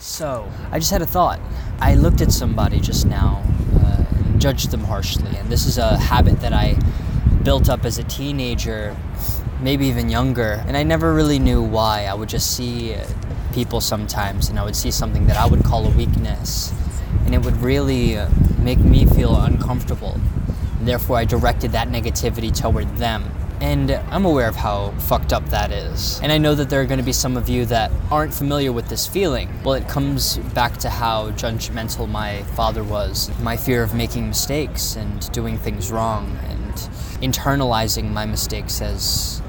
So, I just had a thought. I looked at somebody just now uh, and judged them harshly, and this is a habit that I built up as a teenager, maybe even younger, and I never really knew why. I would just see people sometimes, and I would see something that I would call a weakness, and it would really uh, make me feel uncomfortable. And Therefore, I directed that negativity toward them and I'm aware of how fucked up that is. And I know that there are going to be some of you that aren't familiar with this feeling. Well, it comes back to how judgmental my father was, my fear of making mistakes and doing things wrong, and internalizing my mistakes as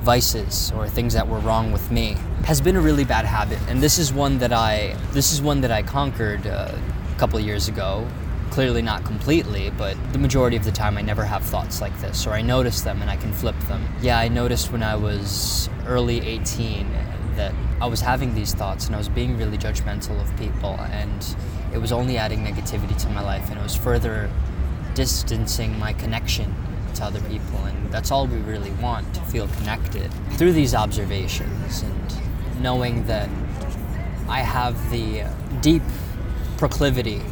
vices or things that were wrong with me has been a really bad habit and this is one that i this is one that i conquered uh, a couple years ago clearly not completely, but the majority of the time I never have thoughts like this, or I notice them and I can flip them. Yeah, I noticed when I was early 18 that I was having these thoughts and I was being really judgmental of people, and it was only adding negativity to my life, and it was further distancing my connection to other people, and that's all we really want to feel connected. Through these observations and knowing that I have the deep proclivity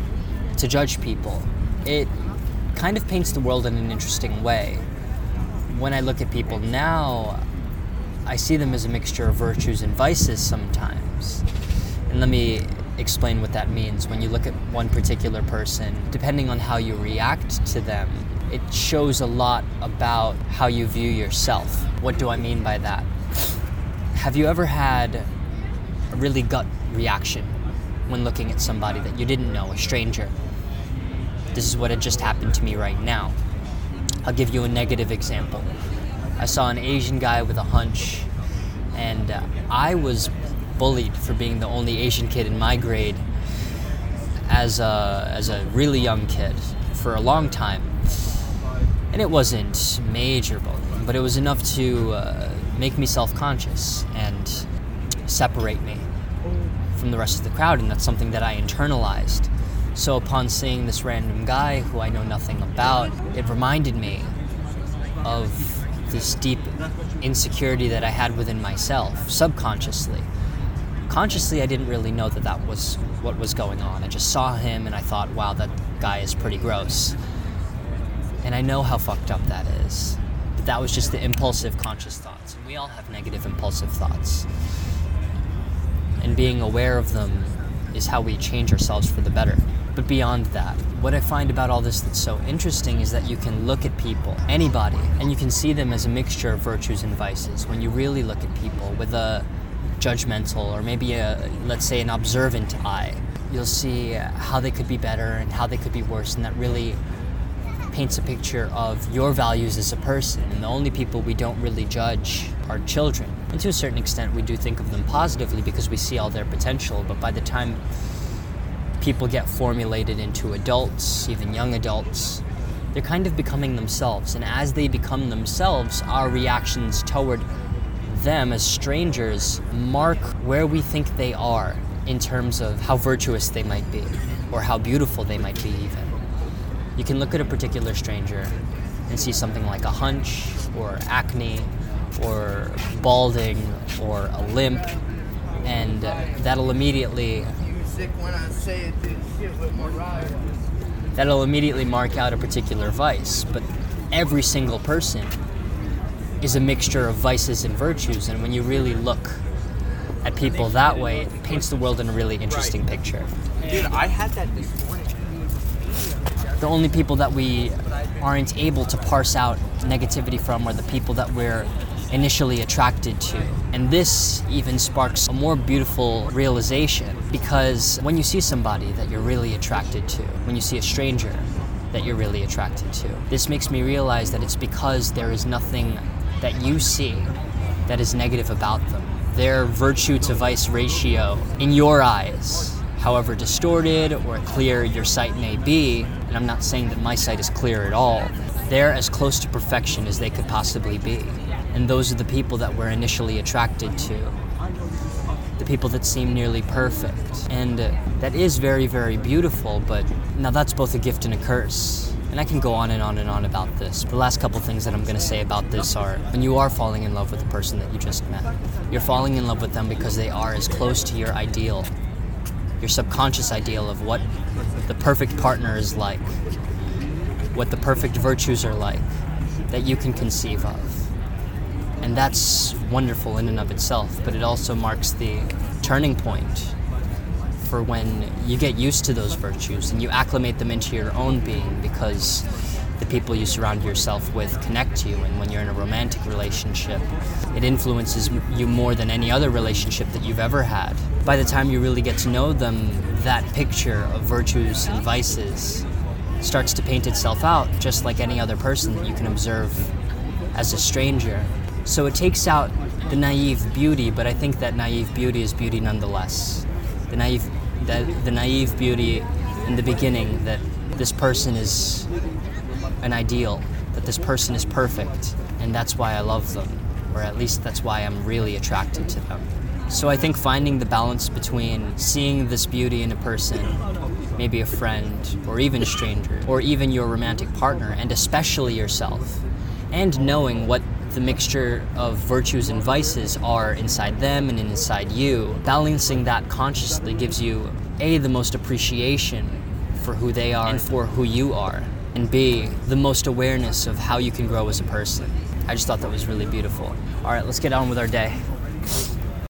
to judge people. It kind of paints the world in an interesting way. When I look at people now, I see them as a mixture of virtues and vices sometimes. And let me explain what that means. When you look at one particular person, depending on how you react to them, it shows a lot about how you view yourself. What do I mean by that? Have you ever had a really gut reaction when looking at somebody that you didn't know, a stranger? This is what had just happened to me right now. I'll give you a negative example. I saw an Asian guy with a hunch, and uh, I was bullied for being the only Asian kid in my grade as a, as a really young kid for a long time. And it wasn't major bullying, but it was enough to uh, make me self conscious and separate me from the rest of the crowd, and that's something that I internalized. So upon seeing this random guy who I know nothing about, it reminded me of this deep insecurity that I had within myself, subconsciously. Consciously, I didn't really know that that was what was going on. I just saw him and I thought, wow, that guy is pretty gross. And I know how fucked up that is. But that was just the impulsive conscious thoughts. And we all have negative impulsive thoughts. And being aware of them is how we change ourselves for the better. But beyond that, what I find about all this that's so interesting is that you can look at people, anybody, and you can see them as a mixture of virtues and vices. When you really look at people with a judgmental or maybe a, let's say, an observant eye, you'll see how they could be better and how they could be worse, and that really paints a picture of your values as a person. And the only people we don't really judge are children. And to a certain extent, we do think of them positively because we see all their potential, but by the time people get formulated into adults, even young adults, they're kind of becoming themselves. And as they become themselves, our reactions toward them as strangers mark where we think they are in terms of how virtuous they might be or how beautiful they might be, even. You can look at a particular stranger and see something like a hunch or acne or balding or a limp, and that'll immediately. That'll immediately mark out a particular vice, but every single person is a mixture of vices and virtues, and when you really look at people that way, it paints the world in a really interesting picture. Dude, I had that this morning. The only people that we aren't able to parse out negativity from are the people that we're initially attracted to. And this even sparks a more beautiful realization because when you see somebody that you're really attracted to, when you see a stranger that you're really attracted to, this makes me realize that it's because there is nothing that you see that is negative about them. Their virtue to vice ratio in your eyes however distorted or clear your sight may be, and I'm not saying that my sight is clear at all, they're as close to perfection as they could possibly be. And those are the people that we're initially attracted to. The people that seem nearly perfect. And uh, that is very, very beautiful, but now that's both a gift and a curse. And I can go on and on and on about this. The last couple things that I'm going to say about this are when you are falling in love with the person that you just met, you're falling in love with them because they are as close to your ideal your subconscious ideal of what the perfect partner is like, what the perfect virtues are like that you can conceive of. And that's wonderful in and of itself, but it also marks the turning point for when you get used to those virtues and you acclimate them into your own being because the people you surround yourself with connect to you. And when you're in a romantic relationship, it influences you more than any other relationship that you've ever had. By the time you really get to know them, that picture of virtues and vices starts to paint itself out just like any other person that you can observe as a stranger. So it takes out the naive beauty, but I think that naive beauty is beauty nonetheless. The naive, the, the naive beauty in the beginning that this person is an ideal, that this person is perfect, and that's why I love them, or at least that's why I'm really attracted to them. So I think finding the balance between seeing this beauty in a person, maybe a friend, or even a stranger, or even your romantic partner, and especially yourself, and knowing what the mixture of virtues and vices are inside them and inside you, balancing that consciously gives you A, the most appreciation for who they are and for who you are, and B, the most awareness of how you can grow as a person. I just thought that was really beautiful. All right, let's get on with our day.